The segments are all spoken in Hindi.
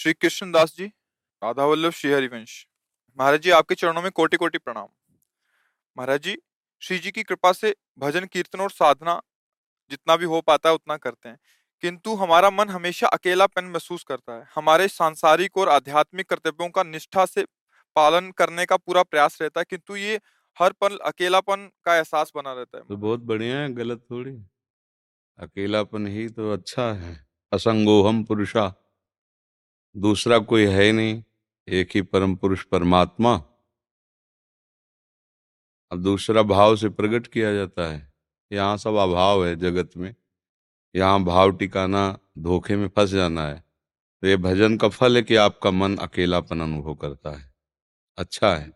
श्री कृष्णदास जी, राधा वल्लभ, श्री हरिवंश। महाराज जी, आपके चरणों में कोटि कोटि प्रणाम। महाराज जी, श्री जी की कृपा से भजन, कीर्तन और साधना जितना भी हो पाता है, उतना करते हैं। किंतु हमारा मन हमेशा अकेलापन महसूस करता है। हमारे सांसारिक और आध्यात्मिक कर्तव्यों का निष्ठा से पालन करने का पूरा प्रयास रहता है, किंतु ये हर पल अकेलापन का एहसास बना रहता है। तो बहुत बढ़िया है, गलत थोड़ी। अकेलापन ही तो अच्छा है। असंगोहम पुरुषा। दूसरा कोई है ही नहीं, एक ही परम पुरुष परमात्मा। अब दूसरा भाव से प्रकट किया जाता है यहाँ सब अभाव है जगत में। यहाँ भाव टिकाना धोखे में फंस जाना है। तो ये भजन का फल है कि आपका मन अकेलापन अनुभव करता है। अच्छा है।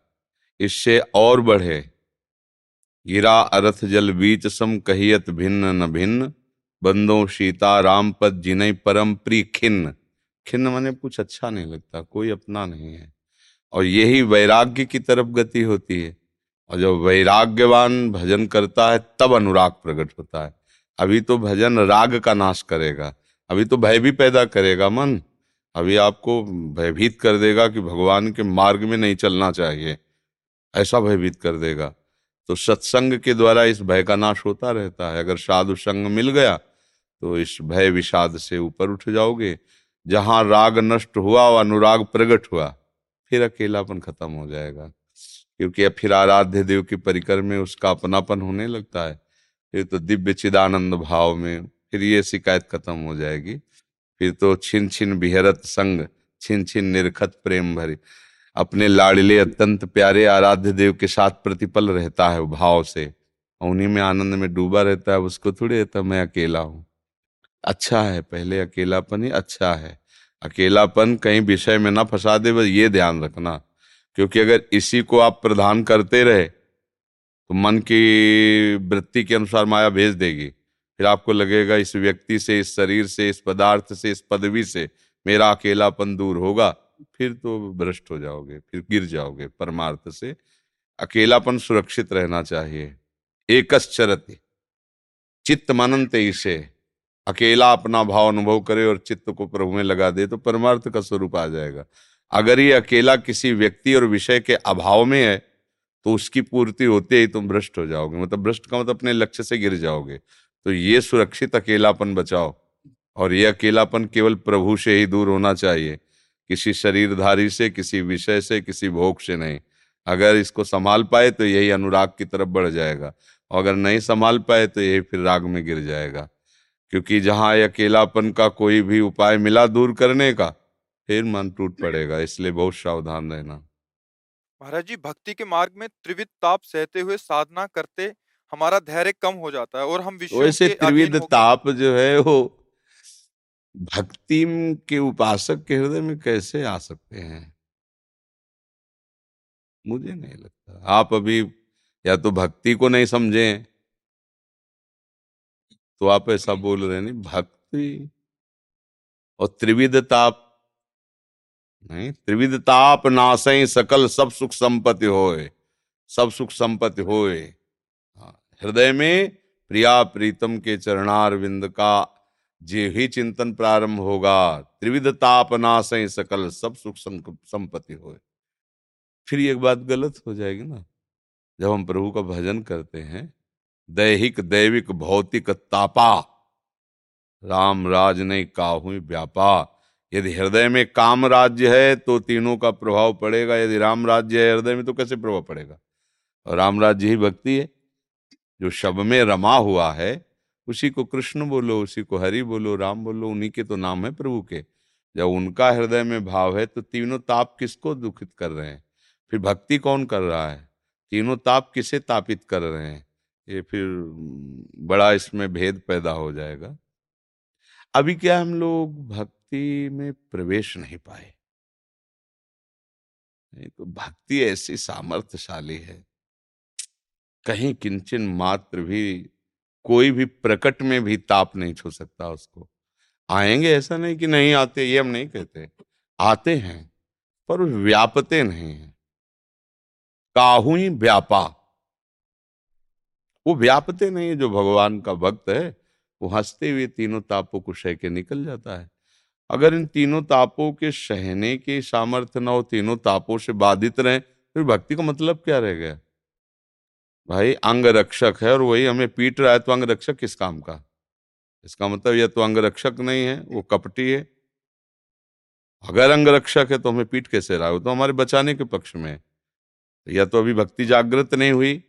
इससे और बढ़े। गिरा अरथ जल बीच सम कहियत भिन्न न भिन्न, बंदो सीता राम पद जिनय परम प्री खिन्न खिन्न मने कुछ अच्छा नहीं लगता, कोई अपना नहीं है। और यही वैराग्य की तरफ़ गति होती है। और जब वैराग्यवान भजन करता है, तब अनुराग प्रकट होता है। अभी तो भजन राग का नाश करेगा, अभी तो भय भी पैदा करेगा मन। अभी आपको भयभीत कर देगा कि भगवान के मार्ग में नहीं चलना चाहिए, ऐसा भयभीत कर देगा। तो सत्संग के द्वारा इस भय का नाश होता रहता है। अगर साधु संग मिल गया तो इस भय विषाद से ऊपर उठ जाओगे। जहाँ राग नष्ट हुआ और अनुराग प्रकट हुआ, फिर अकेलापन खत्म हो जाएगा। क्योंकि अब फिर आराध्य देव की परिकर में उसका अपनापन होने लगता है। फिर तो दिव्य चिदानंद भाव में फिर ये शिकायत खत्म हो जाएगी। फिर तो छिन छिन बिहरत संग छिन छिन निरखत प्रेम भरी। अपने लाड़ले अत्यंत प्यारे आराध्य देव के साथ प्रतिपल रहता है भाव से। उन्हीं में आनंद में डूबा रहता है उसको थोड़ी रहता मैं अकेला हूँ। अच्छा है, पहले अकेलापन ही अच्छा है। अकेलापन कहीं विषय में ना फंसा दे, बस ये ध्यान रखना। क्योंकि अगर इसी को आप प्रधान करते रहे तो मन की वृत्ति के अनुसार माया भेज देगी। फिर आपको लगेगा, इस व्यक्ति से, इस शरीर से, इस पदार्थ से, इस पदवी से मेरा अकेलापन दूर होगा। फिर तो भ्रष्ट हो जाओगे, फिर गिर जाओगे। परमार्थ से अकेलापन सुरक्षित रहना चाहिए। एकश्चरति चित्त मनंत इसे। अकेला अपना भाव अनुभव करे और चित्त को प्रभु में लगा दे तो परमार्थ का स्वरूप आ जाएगा। अगर ये अकेला किसी व्यक्ति और विषय के अभाव में है तो उसकी पूर्ति होते ही तुम भ्रष्ट हो जाओगे। मतलब भ्रष्ट का मतलब अपने लक्ष्य से गिर जाओगे। तो ये सुरक्षित अकेलापन बचाओ। और ये अकेलापन केवल प्रभु से ही दूर होना चाहिए। किसी शरीरधारी से, किसी विषय से, किसी भोग से नहीं। अगर इसको संभाल पाए तो यही अनुराग की तरफ़ बढ़ जाएगा। और अगर नहीं संभाल पाए तो यही फिर राग में गिर जाएगा। क्योंकि जहाँ अकेलापन का कोई भी उपाय मिला दूर करने का फिर मन टूट पड़ेगा इसलिए बहुत सावधान रहना। महाराज जी भक्ति के मार्ग में त्रिविध ताप सहते हुए साधना करते हमारा धैर्य कम हो जाता है और हम विषयों वैसे त्रिविध ताप जो है वो भक्ति के उपासक के हृदय में कैसे आ सकते हैं? मुझे नहीं लगता। आप अभी या तो भक्ति को नहीं समझे तो आप ऐसा बोल रहे नहीं भक्ति और त्रिविध ताप नहीं त्रिविध ताप नासई सकल सब सुख संपत्ति होए सब सुख संपत्ति होए। हाँ, हृदय में प्रिया प्रीतम के चरणार विंद का जे ही चिंतन प्रारंभ होगा त्रिविध ताप नासई सकल सब सुख संपत्ति होए। फिर एक बात गलत हो जाएगी ना जब हम प्रभु का भजन करते हैं दैहिक दैविक भौतिक तापा। राम राज नहीं काहू व्यापा यदि हृदय में काम राज्य है तो तीनों का प्रभाव पड़ेगा। यदि राम राज्य है हृदय में तो कैसे प्रभाव पड़ेगा? और राम राज्य ही भक्ति है। जो शब में रमा हुआ है, उसी को कृष्ण बोलो, उसी को हरि बोलो, राम बोलो, उन्हीं के तो नाम है प्रभु के। जब उनका हृदय में भाव है तो तीनों ताप किसको दुखित कर रहे हैं? फिर भक्ति कौन कर रहा है? तीनों ताप किसे तापित कर रहे हैं? ये फिर बड़ा इसमें भेद पैदा हो जाएगा। अभी क्या हम लोग भक्ति में प्रवेश नहीं पाए? नहीं तो भक्ति ऐसी सामर्थ्यशाली है। कहीं किंचन मात्र भी, कोई भी प्रकट में भी ताप नहीं छू सकता उसको। आएँगे ऐसा नहीं कि नहीं आते, ये हम नहीं कहते। आते हैं, पर व्यापते नहीं हैं। काहू ही व्यापा। वो व्यापते नहीं है, जो भगवान का भक्त है, वो हँसते हुए तीनों तापों को सह के निकल जाता है। अगर इन तीनों तापों के सहने के सामर्थ्य न हो, तीनों तापों से बाधित रहे फिर भक्ति का मतलब क्या रह गया? भाई, अंग रक्षक है और वही हमें पीट रहा है तो अंग रक्षक किस काम का? इसका मतलब यह तो अंग रक्षक नहीं है, वो कपटी है। अगर अंग रक्षक है तो हमें पीट कैसे रहा है? वो तो हमारे बचाने के पक्ष में है। या तो अभी भक्ति जागृत नहीं हुई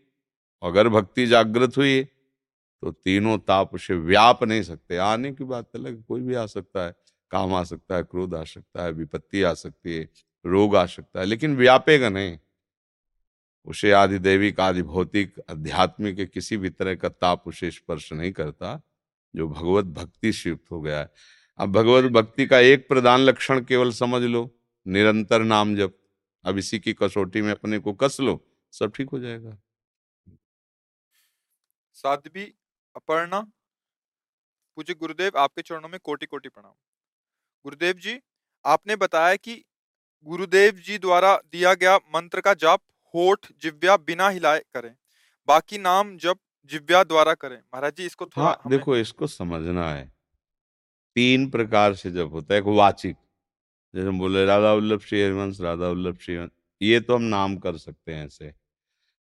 अगर भक्ति जागृत हुई तो तीनों ताप उसे व्याप नहीं सकते। आने की बात अलग, कोई भी आ सकता है, काम आ सकता है, क्रोध आ सकता है, विपत्ति आ सकती है, रोग आ सकता है, लेकिन व्यापेगा नहीं। उसे आदि दैविक, आदि भौतिक, आध्यात्मिक किसी भी तरह का ताप उसे स्पर्श नहीं करता, जो भगवत भक्ति से युक्त हो गया है। अब भगवत भक्ति का एक प्रधान लक्षण केवल समझ लो, निरंतर नाम जप। अब इसी की कसौटी में अपने को कस लो, सब ठीक हो जाएगा। साध्वी अपर्णा पूज्य गुरुदेव आपके चरणों में कोटि कोटि प्रणाम। गुरुदेव जी आपने बताया कि गुरुदेव जी द्वारा दिया गया मंत्र का जाप होठ जिव्या बिना हिलाए करें बाकी नाम जप जिव्या द्वारा करें। महाराज जी इसको थोड़ा हाँ देखो इसको समझना है। तीन प्रकार से जब होता है एक वाचिक। जैसे हम बोले राधा वल्लभ श्री हरिवंश राधा वल्लभ श्री ये तो हम नाम कर सकते हैं ऐसे।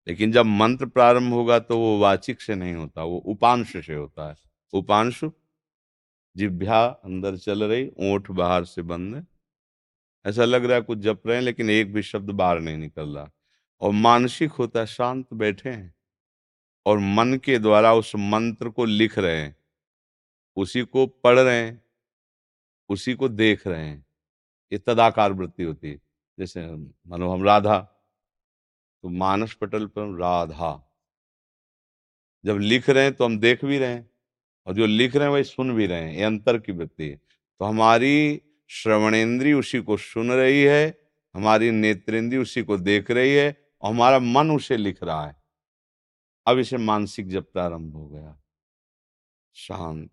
लेकिन जब मंत्र प्रारंभ होगा तो वो वाचिक से नहीं होता, वो उपांश से होता है। उपांशु, जिभ्या अंदर चल रही, ओठ बाहर से बंद। है ऐसा लग रहा है कुछ जप रहे हैं, लेकिन एक भी शब्द बाहर नहीं निकल रहा। और मानसिक होता है, शांत बैठे हैं। और मन के द्वारा उस मंत्र को लिख रहे हैं। उसी को पढ़ रहे हैं। उसी को देख रहे हैं। ये तदाकार वृत्ति होती है। जैसे मानो हम राधा तो मानस पटल पर राधा। जब लिख रहे हैं तो हम देख भी रहे हैं, और जो लिख रहे हैं वही सुन भी रहे हैं, ये अंतर की वृत्ति है। तो हमारी श्रवणेंद्री उसी को सुन रही है, हमारी नेत्रेंद्री उसी को देख रही है, और हमारा मन उसे लिख रहा है। अब इसे मानसिक जब प्रारंभ हो गया। शांत।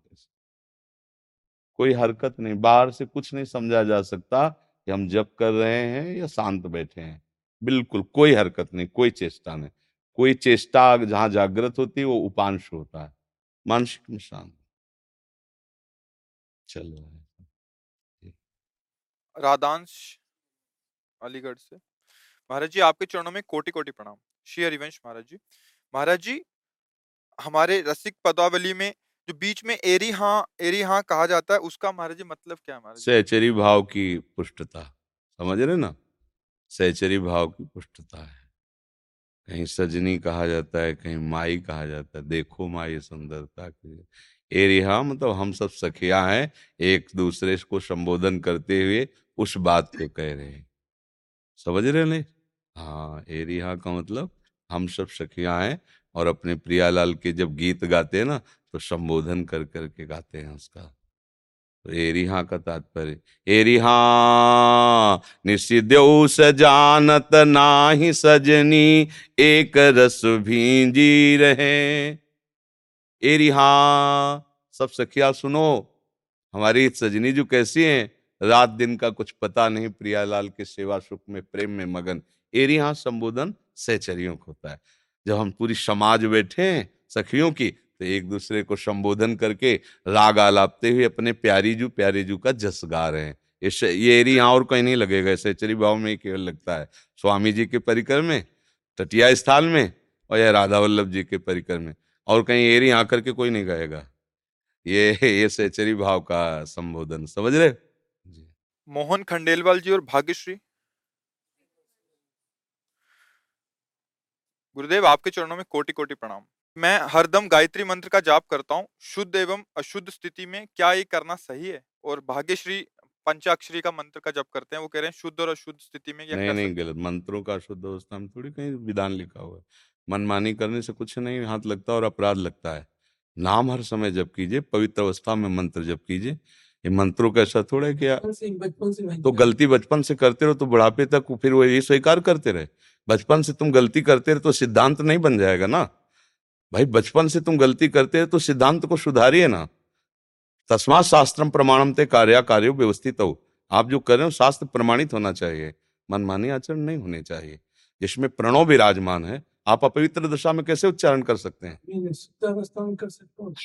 कोई हरकत नहीं, बाहर से कुछ नहीं समझा जा सकता कि हम जप कर रहे हैं या शांत बैठे हैं। बिल्कुल कोई हरकत नहीं कोई चेष्टा नहीं। कोई चेष्टा जहाँ जागृत होती है वो उपांश होता है। मानसिक में शांत। चल राधांश अलीगढ़ से। महाराज जी आपके चरणों में कोटि कोटि प्रणाम। श्री हरिवंश महाराज जी। महाराज जी हमारे रसिक पदावली में जो बीच में एरी हाँ एरी हाँ कहा जाता है उसका महाराज जी मतलब क्या है महाराज सहचरी भाव की पुष्टता। समझ रहे ना? सहचरी भाव की पुष्टता है। कहीं सजनी कहा जाता है, कहीं माई कहा जाता है। देखो माई सुंदरता की ए रिहा मतलब हम सब सखिया हैं, एक दूसरे को संबोधन करते हुए उस बात को कह रहे हैं। समझ रहे नहीं? हाँ ए रिहा का मतलब हम सब सखिया हैं और अपने प्रियालाल के जब गीत गाते हैं ना तो संबोधन कर करके गाते हैं उसका। एरिहा का तात्पर्य एरिहा निशिद्यो सजानत नाही सजनी, एक रस भींजी रहे। एरिहा सब सखिया सुनो, हमारी सजनी जो कैसी है, रात दिन का कुछ पता नहीं, प्रियालाल के सेवा सुख में, प्रेम में मगन। एरिहा संबोधन सहचरियों को होता है। जब हम पूरी समाज बैठे सखियों की तो एक दूसरे को संबोधन करके राग आलापते हुए अपने प्यारी जू प्यारे जू का जस गा रहे हैं। इस ये एरी यहाँ और कहीं नहीं लगेगा सहचरी भाव में केवल लगता है। स्वामी जी के परिकर में, तटिया स्थान में और या राधा वल्लभ जी के परिकर में। और कहीं एरी आकर के कोई नहीं गाएगा। ये ये सहचरी भाव का संबोधन, समझ रहे मोहन खंडेलवाल जी और भाग्यश्री। गुरुदेव, आपके चरणों में कोटि कोटि प्रणाम। मैं हरदम गायत्री मंत्र का जाप करता हूँ। शुद्ध एवं अशुद्ध स्थिति में क्या ये करना सही है? और भाग्यश्री पंचाक्षरी का मंत्र का जप करते हैं वो कह रहे हैं शुद्ध और अशुद्ध स्थिति में नहीं नहीं गलत। मंत्रों का शुद्ध अवस्था में थोड़ी कहीं विधान लिखा हुआ है। मनमानी करने से कुछ नहीं हाथ लगता और अपराध लगता है। नाम हर समय जप कीजिए पवित्र अवस्था में मंत्र जप कीजिए। ये मंत्रों का ऐसा थोड़ा है कि बचपन से तो गलती बचपन से करते रहो तो बुढ़ापे तक फिर वो ये स्वीकार करते रहे। बचपन से तुम गलती करते रहे तो सिद्धांत नहीं बन जाएगा ना? भाई बचपन से तुम गलती करते रहे तो सिद्धांत को सुधारिए ना। तस्मा शास्त्रम प्रमाणम ते कार्य कार्य व्यवस्थित हो। आप जो कर रहे हो शास्त्र प्रमाणित होना चाहिए। मनमानी आचरण नहीं होने चाहिए। जिसमें प्रणव विराजमान है आप अपवित्र दशा में कैसे उच्चारण कर सकते हैं?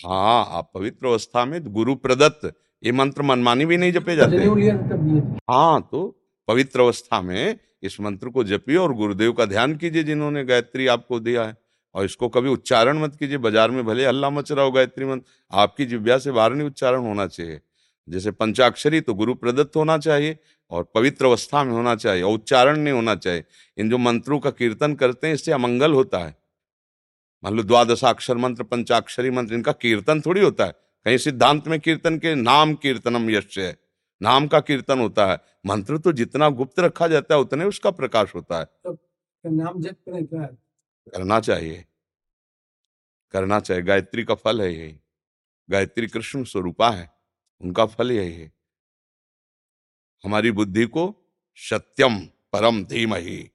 हाँ। आप पवित्र अवस्था में गुरु प्रदत्त ये मंत्र मनमानी भी नहीं जपे जाते। हाँ तो पवित्र अवस्था में इस मंत्र को जपिए और गुरुदेव का ध्यान कीजिए जिन्होंने गायत्री आपको दिया है। और इसको कभी उच्चारण मत कीजिए बाज़ार में भले हल्ला मच रहा हो गायत्री मंत्र आपकी जिव्या से बाहर नहीं उच्चारण होना चाहिए। जैसे पंचाक्षरी तो गुरु प्रदत्त होना चाहिए और पवित्र अवस्था में होना चाहिए और उच्चारण नहीं होना चाहिए। इन जो मंत्रों का कीर्तन करते हैं इससे अमंगल होता है। मान लो द्वादशाक्षर मंत्र पंचाक्षरी मंत्र इनका कीर्तन थोड़ी होता है। कहीं सिद्धांत में कीर्तन के नाम कीर्तनम यश है नाम का कीर्तन होता है। मंत्र तो जितना गुप्त रखा जाता है उतने उसका प्रकाश होता है। तो नाम जप करना चाहिए। करना चाहिए। गायत्री का फल है यही। गायत्री कृष्ण स्वरूपा है। उनका फल यही है। हमारी बुद्धि को सत्यम परम धीम ही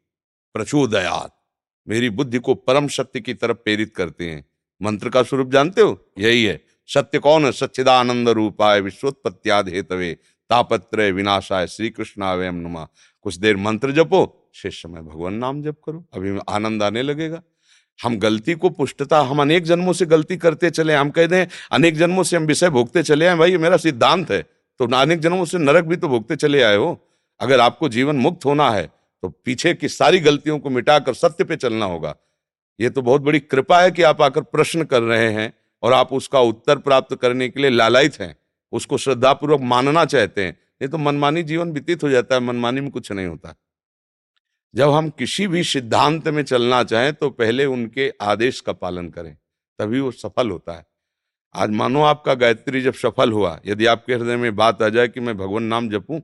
प्रचोदयात। मेरी बुद्धि को परम सत्य की तरफ़ प्रेरित करते हैं। मंत्र का स्वरूप जानते हो? यही है। सत्य कौन है? सच्चिदानंद रूपाय विश्वोत्पत्तियाद हेतवे तापत्र विनाशाय श्री कृष्णावयम नुमा। कुछ देर मंत्र जपो। शेष समय भगवान नाम जप करो। अभी आनंद आने लगेगा। हम गलती को पुष्टता, हम अनेक जन्मों से गलती करते चले हम कह दें, अनेक जन्मों से हम विषय भोगते चले हैं। भाई मेरा सिद्धांत है। तो अनेक जन्मों से नरक भी तो भोगते चले आए हो। अगर आपको जीवन मुक्त होना है तो पीछे की सारी गलतियों को मिटाकर सत्य पे चलना होगा। ये तो बहुत बड़ी कृपा है कि आप आकर प्रश्न कर रहे हैं और आप उसका उत्तर प्राप्त करने के लिए लालायित हैं। उसको श्रद्धापूर्वक मानना चाहते हैं। नहीं तो मनमानी जीवन व्यतीत हो जाता है, मनमानी में कुछ नहीं होता। जब हम किसी भी सिद्धांत में चलना चाहें तो पहले उनके आदेश का पालन करें, तभी वो सफल होता है। आज मानो आपका गायत्री जब सफल हुआ, यदि आपके हृदय में बात आ जाए कि मैं भगवान नाम जपूं,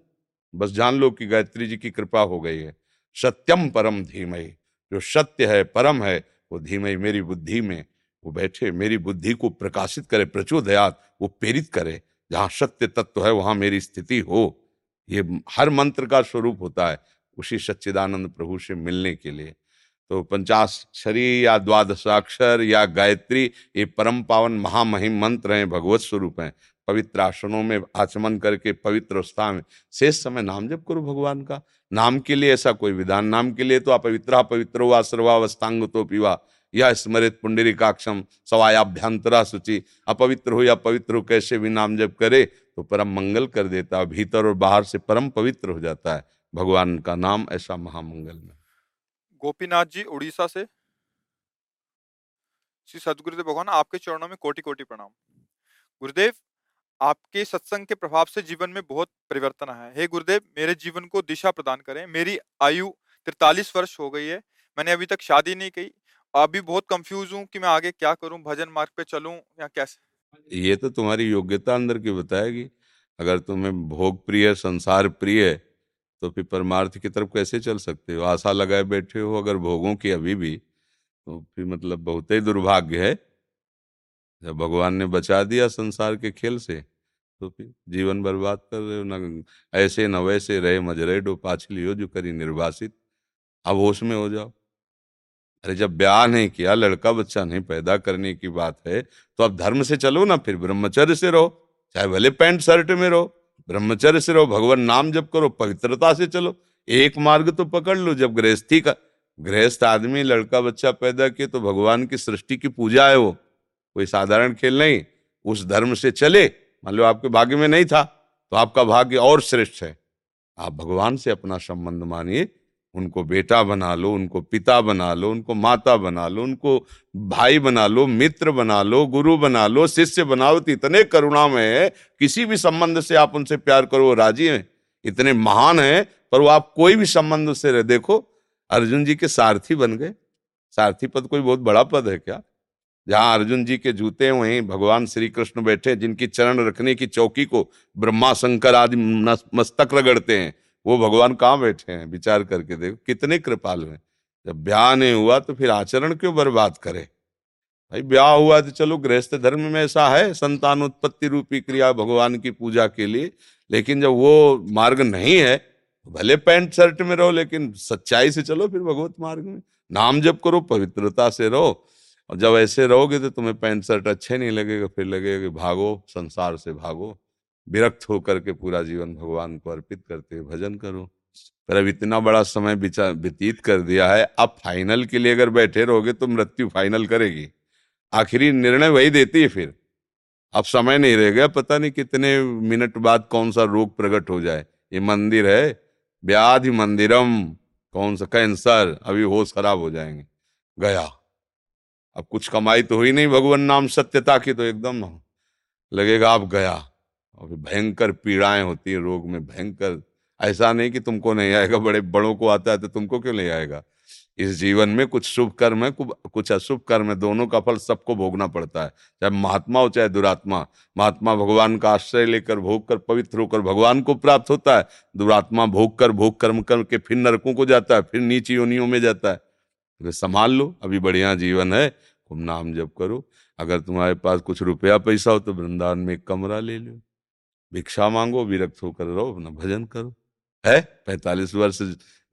बस जान लो कि गायत्री जी की कृपा हो गई है। सत्यम परम धीमय जो सत्य है, परम है, वो धीमय मेरी बुद्धि में, वो बैठे, मेरी बुद्धि को प्रकाशित करे, प्रचोदयात, वो प्रेरित करे, जहाँ सत्य तत्व है, वहाँ मेरी स्थिति हो। ये हर मंत्र का स्वरूप होता है। उसी सच्चिदानंद प्रभु से मिलने के लिए। तो पंचाक्षरी या द्वादशाक्षर या गायत्री, ये परम पावन महामहिम मंत्र हैं, भगवत स्वरूप हैं। पवित्र आसनों में आचमन करके पवित्र अवस्था में, शेष समय नाम जप करो भगवान का। नाम के लिए ऐसा कोई विधान, नाम के लिए तो अपवित्रा पवित्र हुआ सर्वावस्थांग तो पीवा। या स्मृत पुंडरीकाक्षम सवायाभ्यंतरा सूचि अपवित्र हो या पवित्र हो, कैसे भी नाम जप करे तो परम मंगल कर देता है भीतर और बाहर से परम पवित्र हो जाता है। भगवान का नाम ऐसा महामंगल में। गोपीनाथ जी उड़ीसा से। श्री सदगुरुदेव भगवान आपके चरणों में कोटि कोटि प्रणाम। गुरुदेव आपके सत्संग के प्रभाव से जीवन में बहुत परिवर्तन आया है। हे गुरुदेव मेरे जीवन को दिशा प्रदान करें। मेरी आयु तिरतालीस वर्ष हो गई है। मैंने अभी तक शादी नहीं की। अभी बहुत कंफ्यूज हूँ कि मैं आगे क्या करूँ? भजन मार्ग पे चलूँ या कैसे? ये तो तुम्हारी योग्यता अंदर की बताएगी। अगर तुम्हें भोग प्रिय संसार प्रिय तो फिर परमार्थ की तरफ़ कैसे चल सकते हो? आशा लगाए बैठे हो अगर भोगों की अभी भी तो फिर मतलब बहुत ही दुर्भाग्य है। जब भगवान ने बचा दिया संसार के खेल से तो फिर जीवन बर्बाद कर रहे हो, न ऐसे न वैसे रहे मजरे डो पाछलियो जो करी निर्वासित। अब होश में हो जाओ। अरे जब ब्याह नहीं किया, लड़का बच्चा नहीं पैदा करने की बात है तो अब धर्म से चलो ना फिर, ब्रह्मचर्य से रहो, चाहे भले पैंट शर्ट में रहो। ब्रह्मचर्य से रहो, भगवान नाम जप करो, पवित्रता से चलो। एक मार्ग तो पकड़ लो, जब गृहस्थी का, गृहस्थ आदमी, लड़का बच्चा पैदा किए तो भगवान की सृष्टि की पूजा है वो। कोई साधारण खेल नहीं, उस धर्म से चले। मान लो आपके भाग्य में नहीं था तो आपका भाग्य और श्रेष्ठ है। आप भगवान से अपना संबंध मानिए उनको बेटा बना लो, उनको पिता बना लो, उनको माता बना लो, उनको भाई बना लो, मित्र बना लो, गुरु बना लो, शिष्य बनाओ। तो इतने करुणा में है, किसी भी संबंध से आप उनसे प्यार करो, वो राज़ी हैं। इतने महान हैं, पर वो आप कोई भी संबंध से रहे, देखो, अर्जुन जी के सारथी बन गए। सारथी पद कोई बहुत बड़ा पद है क्या? जहाँ अर्जुन जी के जूते वहीं भगवान श्री कृष्ण बैठे, जिनकी चरण रखने की चौकी को ब्रह्मा शंकर आदि मस्तक रगड़ते हैं। वो भगवान कहाँ बैठे हैं? विचार करके देखो, कितने कृपाल हैं। जब ब्याह नहीं हुआ तो फिर आचरण क्यों बर्बाद करे? भाई, ब्याह हुआ तो चलो, गृहस्थ धर्म में ऐसा है संतान उत्पत्ति रूपी क्रिया भगवान की पूजा के लिए, लेकिन जब वो मार्ग नहीं है तो भले पैंट शर्ट में रहो, लेकिन सच्चाई से चलो फिर भगवत मार्ग में। नाम जप करो, पवित्रता से रहो, और जब ऐसे रहोगे तो तुम्हें पैंट शर्ट अच्छे नहीं लगेगा, फिर लगेगा भागो, संसार से भागो। विरक्त होकर के पूरा जीवन भगवान को अर्पित करते हुए भजन करो। पर अब इतना बड़ा समय व्यतीत कर दिया है अब फाइनल के लिए अगर बैठे रहोगे तो मृत्यु फाइनल करेगी। आखिरी निर्णय वही देती है फिर। अब समय नहीं रह गया, पता नहीं कितने मिनट बाद कौन सा रोग प्रकट हो जाए। ये मंदिर है, व्याधि मंदिरम, कौन सा कैंसर, अभी होश खराब हो जाएँगे। गया। अब कुछ कमाई तो हुई नहीं, भगवान नाम सत्यता की तो एकदम लगेगा, आप गया। और भयंकर पीड़ाएँ होती है रोग में, भयंकर। ऐसा नहीं कि तुमको नहीं आएगा, बड़े बड़ों को आता है तो तुमको क्यों नहीं आएगा? इस जीवन में कुछ शुभ कर्म है कुछ अशुभ कर्म है, दोनों का फल सबको भोगना पड़ता है। चाहे महात्मा हो, चाहे दुरात्मा। महात्मा भगवान का आश्रय लेकर, भोग कर, पवित्र होकर भगवान को प्राप्त होता है। दुरात्मा भोग कर, भोग कर्म करके फिर नरकों को जाता है, फिर नीची योनियों में जाता है। तो संभाल लो, अभी बढ़िया जीवन है, तुम नाम जप करो। अगर तुम्हारे पास कुछ रुपया पैसा हो तो वृंदावन में एक कमरा ले लो। भिक्षा मांगो, विरक्त होकर रहो, अपना भजन करो। है? पैतालीस वर्ष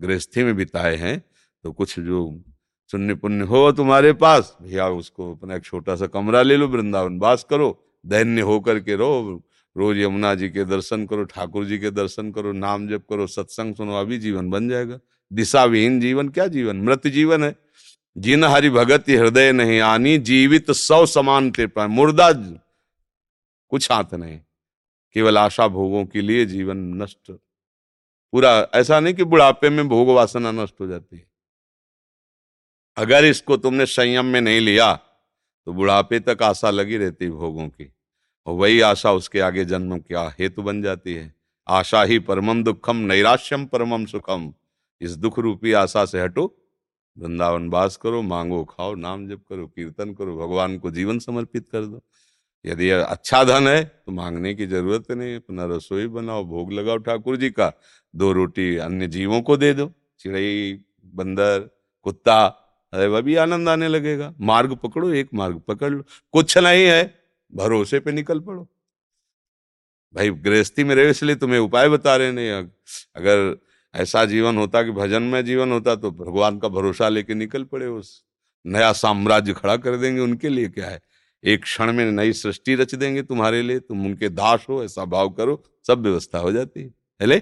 गृहस्थी में बिताए हैं तो कुछ जो शून्य पुण्य हो तुम्हारे पास, भैया उसको अपना एक छोटा सा कमरा ले लो वृंदावन वास करो दैन्य होकर के रहो, रोज यमुना जी के दर्शन करो, ठाकुर जी के दर्शन करो, नाम जप करो, सत्संग सुनो, अभी जीवन बन जाएगा। दिशा विहीन जीवन, क्या जीवन? मृत जीवन है। जिन हरि भगत हृदय नहीं आनी, जीवित सौ समान कृपा मुर्दा, कुछ हाथ नहीं। केवल आशा भोगों के लिए जीवन नष्ट। पूरा, ऐसा नहीं कि बुढ़ापे में भोग वासना नष्ट हो जाती है। अगर इसको तुमने संयम में नहीं लिया तो बुढ़ापे तक आशा लगी रहती भोगों की। और वही आशा उसके आगे जन्म क्या हेतु बन जाती है। आशा ही परमम दुखम नैराश्यम परमम सुखम इस दुख रूपी आशा से हटो, वृंदावन वास करो, मांगो, खाओ, नाम जप करो, कीर्तन करो, भगवान को जीवन समर्पित कर दो। यदि अच्छा धन है तो मांगने की ज़रूरत नहीं, अपना रसोई बनाओ, भोग लगाओ, ठाकुर जी का। दो रोटी अन्य जीवों को दे दो चिड़ई बंदर, कुत्ता, अरे वह भी आनंद आने लगेगा। मार्ग पकड़ो, एक मार्ग पकड़ लो। कुछ नहीं है, भरोसे पे निकल पड़ो। भाई, गृहस्थी में रहे, इसलिए तुम्हें उपाय बता रहे नहीं अगर ऐसा जीवन होता कि भजन में जीवन होता तो भगवान का भरोसा लेके निकल पड़े उस। नया साम्राज्य खड़ा कर देंगे, उनके लिए क्या है? एक क्षण में नई सृष्टि रच देंगे तुम्हारे लिए, तुम उनके दास हो, ऐसा भाव करो, सब व्यवस्था हो जाती है। हेले?